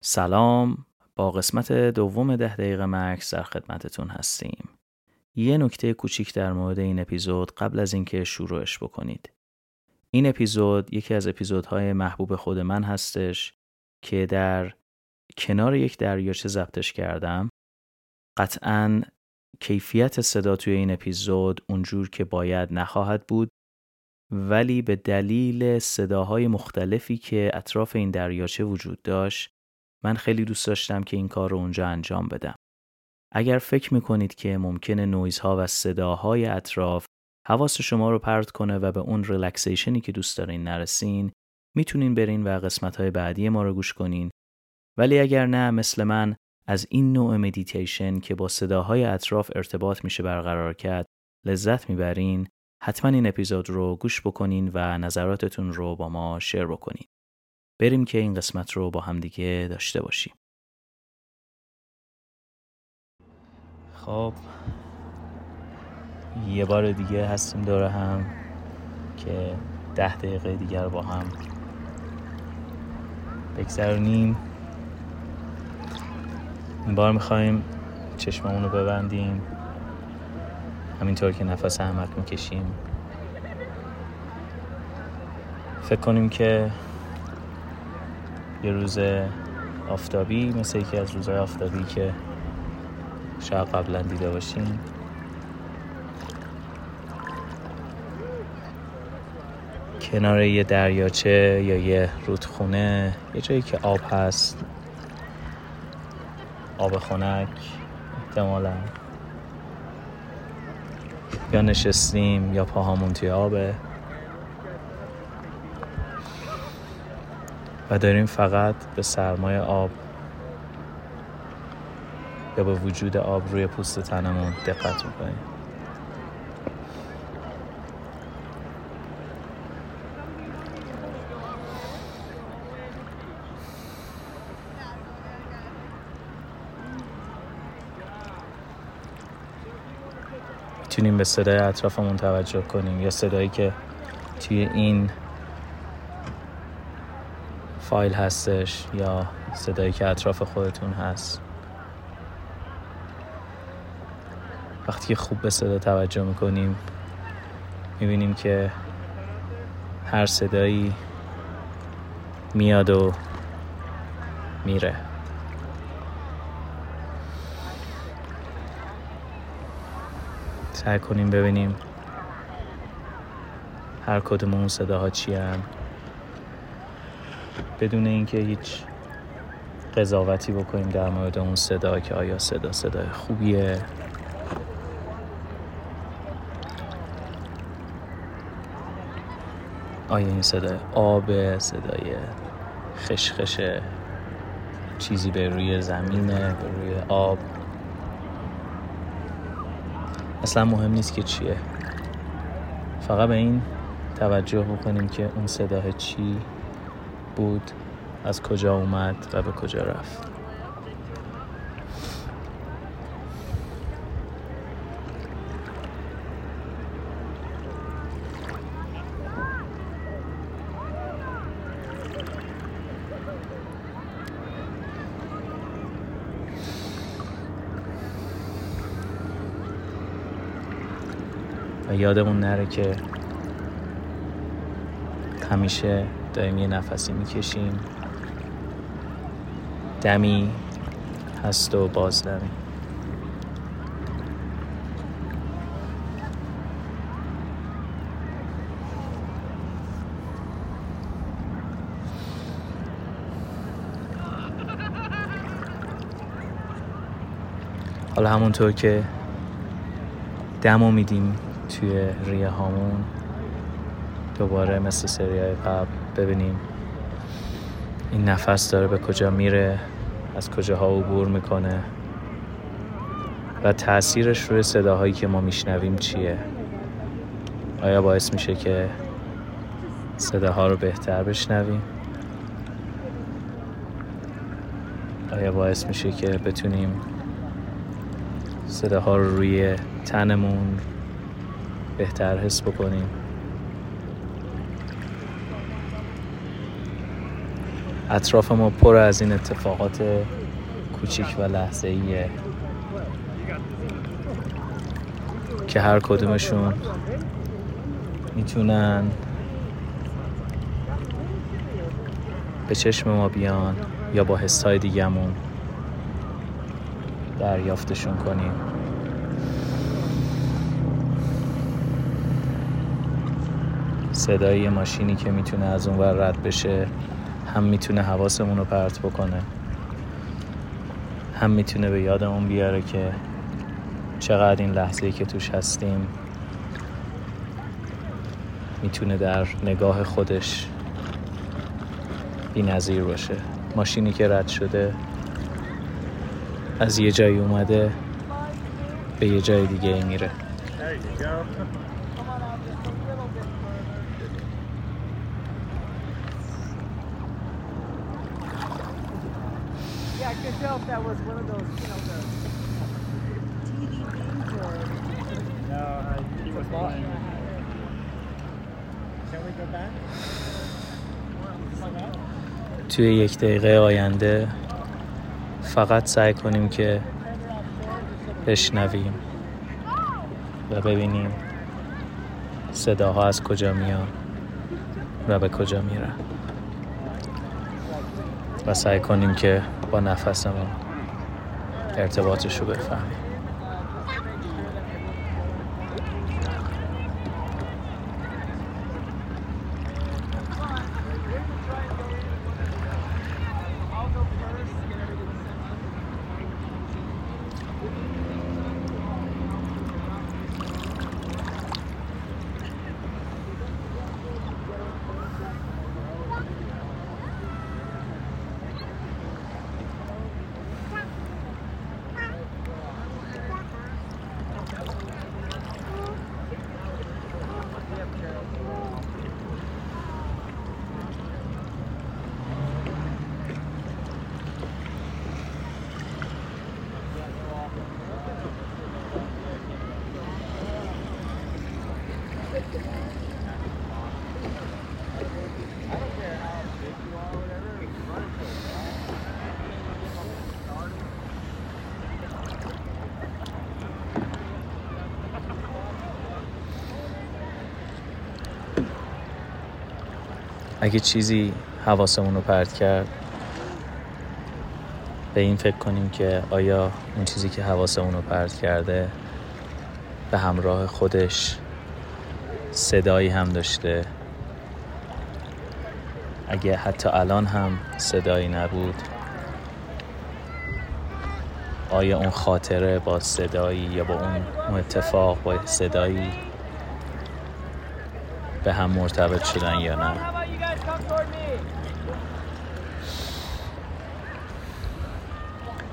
سلام. با قسمت دوم ده دقیقه مکس در خدمتتون هستیم. یه نکته کوچیک در مورد این اپیزود قبل از اینکه شروعش بکنید. این اپیزود یکی از اپیزودهای محبوب خود من هستش که در کنار یک دریاچه ضبطش کردم. قطعا کیفیت صدا توی این اپیزود اونجور که باید نخواهد بود ولی به دلیل صداهای مختلفی که اطراف این دریاچه وجود داشت من خیلی دوست داشتم که این کار رو اونجا انجام بدم. اگر فکر می‌کنید که ممکنه نویزها و صداهای اطراف حواس شما رو پرت کنه و به اون relaxation ی که دوست دارین نرسین می‌تونین برین و قسمت های بعدی ما رو گوش کنین ولی اگر نه مثل من از این نوع مدیتیشن که با صداهای اطراف ارتباط میشه برقرار کرد لذت می‌برین حتما این اپیزود رو گوش بکنین و نظراتتون رو با ما share بکنین بریم که این قسمت رو با همدیگه داشته باشیم. خب یه بار دیگه هستیم دور هم که ده دقیقه دیگر با هم بگذرونیم. این بار می‌خوایم چشممون رو ببندیم. همینطور که نفس احمق می‌کشیم. فکر کنیم که یه روز آفتابی مثل یکی از روزهای آفتابی که شاید قبلا دیده باشین. کنار یه دریاچه یا یه رودخونه یه جایی که آب هست. آب خنک احتمالا. یا نشستیم یا پاهامون توی آبه. و داریم فقط به سرمای آب یا به وجود آب روی پوست تنمون دقت می‌کنیم. می‌تونیم به صدای اطرافمون توجه کنیم یا صدایی که توی این فایل هستش یا صدایی که اطراف خودتون هست. وقتی که خوب به صدا توجه می‌کنیم می‌بینیم که هر صدایی میاد و میره. سعی کنیم ببینیم هر کدوم اون صداها چی هم بدون اینکه هیچ قضاوتی بکنیم در مورد اون صدا که آیا صدا صدای خوبیه. آیا این صدای آب صدای خشخش چیزی به روی زمینه به روی آب؟ اصلا مهم نیست که چیه. فقط به این توجه بکنیم که اون صدای چی بود از کجا اومد و به کجا رفت. و یادمون نره که همیشه داریم یه نفسی می‌کشیم. دمی هست و بازدمی. حالا همونطور که دمو میدیم توی ریه هامون دوباره مثل سری های قبل ببینیم. این نفس داره به کجا میره از کجاها عبور می‌کنه و تاثیرش روی صداهایی که ما میشنویم چیه؟ آیا باعث میشه که صداها رو بهتر بشنویم؟ آیا باعث میشه که بتونیم صداها رو روی تنمون بهتر حس بکنیم؟ اطراف ما پر از این اتفاقات کوچیک و لحظه ایه که هر کدومشون می‌تونن به چشم ما بیان یا با حسای دیگهمون دریافتشون کنیم. صدای ماشینی که می‌تونه از اون ور رد بشه هم می‌تونه حواسمون رو پرت بکنه. هم می‌تونه به یادمون بیاره که چقدر این لحظه ای که توش هستیم می‌تونه در نگاه خودش بی نظیر باشه. ماشینی که رد شده از یه جایی اومده به یه جای دیگه میره. I could tell if that was one of those, you know, the TV things or. No, I, he was lying. Can we go back? توی یک دقیقه آینده فقط سعی کنیم که بشنویم و ببینیم صداها از کجا میان و به کجا میرن و سعی کنیم که با نفسمون ارتباطش رو بفهمیم اگه چیزی حواسمون رو پرت کرد به این فکر کنیم که آیا اون چیزی که حواسمون رو پرت کرده به همراه خودش صدایی هم داشته. اگه حتی الان هم صدایی نبود آیا اون خاطره با صدایی یا با اون اتفاق با صدایی به هم مرتبط شدن یا نه؟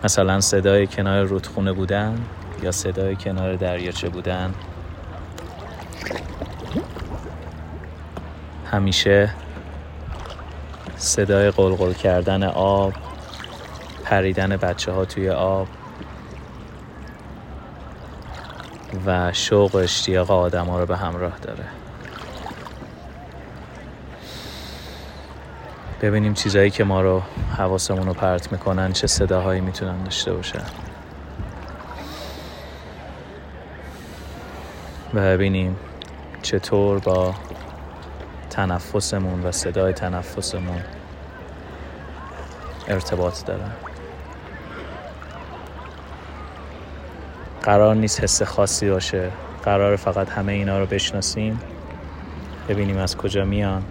مثلا صدای کنار رودخونه بودن یا صدای کنار دریاچه بودن؟ همیشه صدای قلقل کردن آب پریدن بچه ها توی آب و شوق و اشتیاق آدم ها رو به همراه داره. ببینیم چیزایی که ما رو حواسمون رو پرت می‌کنن چه صداهایی می‌تونن داشته باشن و ببینیم چطور با تنفسمون و صدای تنفسمون ارتباط دارن. قرار نیست حس خاصی باشه. قرار فقط همه اینا رو بشناسیم. ببینیم از کجا میان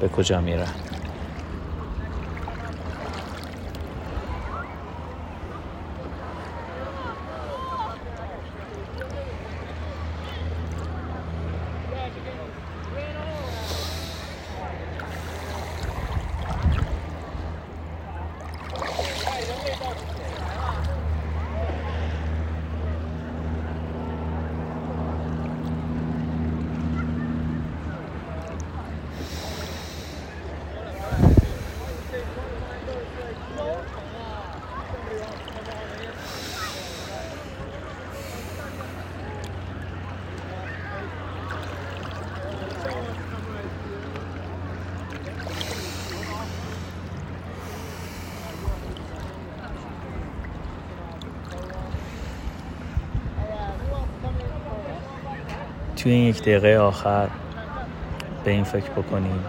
به کجا میرن. توی این یک دقیقه آخر به این فکر بکنیم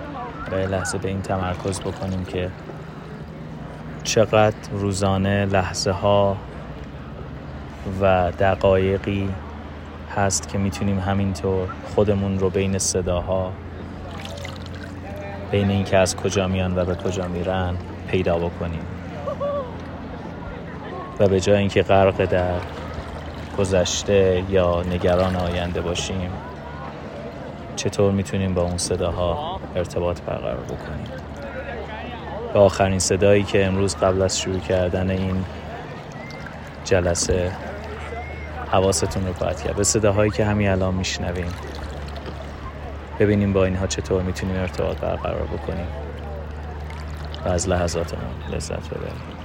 و لحظه به این تمرکز بکنیم که چقدر روزانه لحظه ها و دقایقی هست که می‌تونیم همینطور خودمون رو بین صداها بین اینکه از کجا میان و به کجا میرن پیدا بکنیم. و به جای اینکه غرق در گذشته یا نگران آینده باشیم چطور می‌تونیم با اون صداها ارتباط برقرار بکنیم؟ به آخرین صدایی که امروز قبل از شروع کردن این جلسه حواستون رو پرت کرد. به صداهایی که همین الان میشنویم. ببینیم با اینها چطور می‌تونیم ارتباط برقرار بکنیم. و از لحظاتمون لذت ببریم.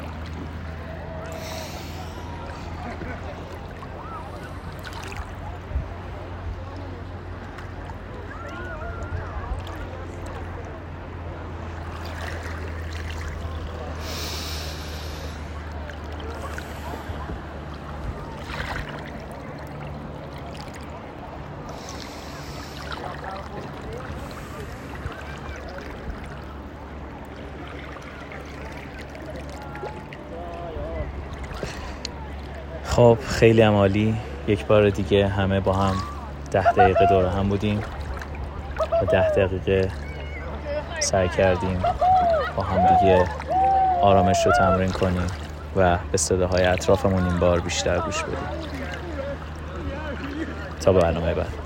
خب خیلی عمالی یک بار دیگه همه با هم ده دقیقه دور هم بودیم و ده دقیقه سعی کردیم با هم دیگه آرامش رو تمرین کنیم و به صداهای اطرافمون این بار بیشتر گوش بدیم. تا برنامه بعد.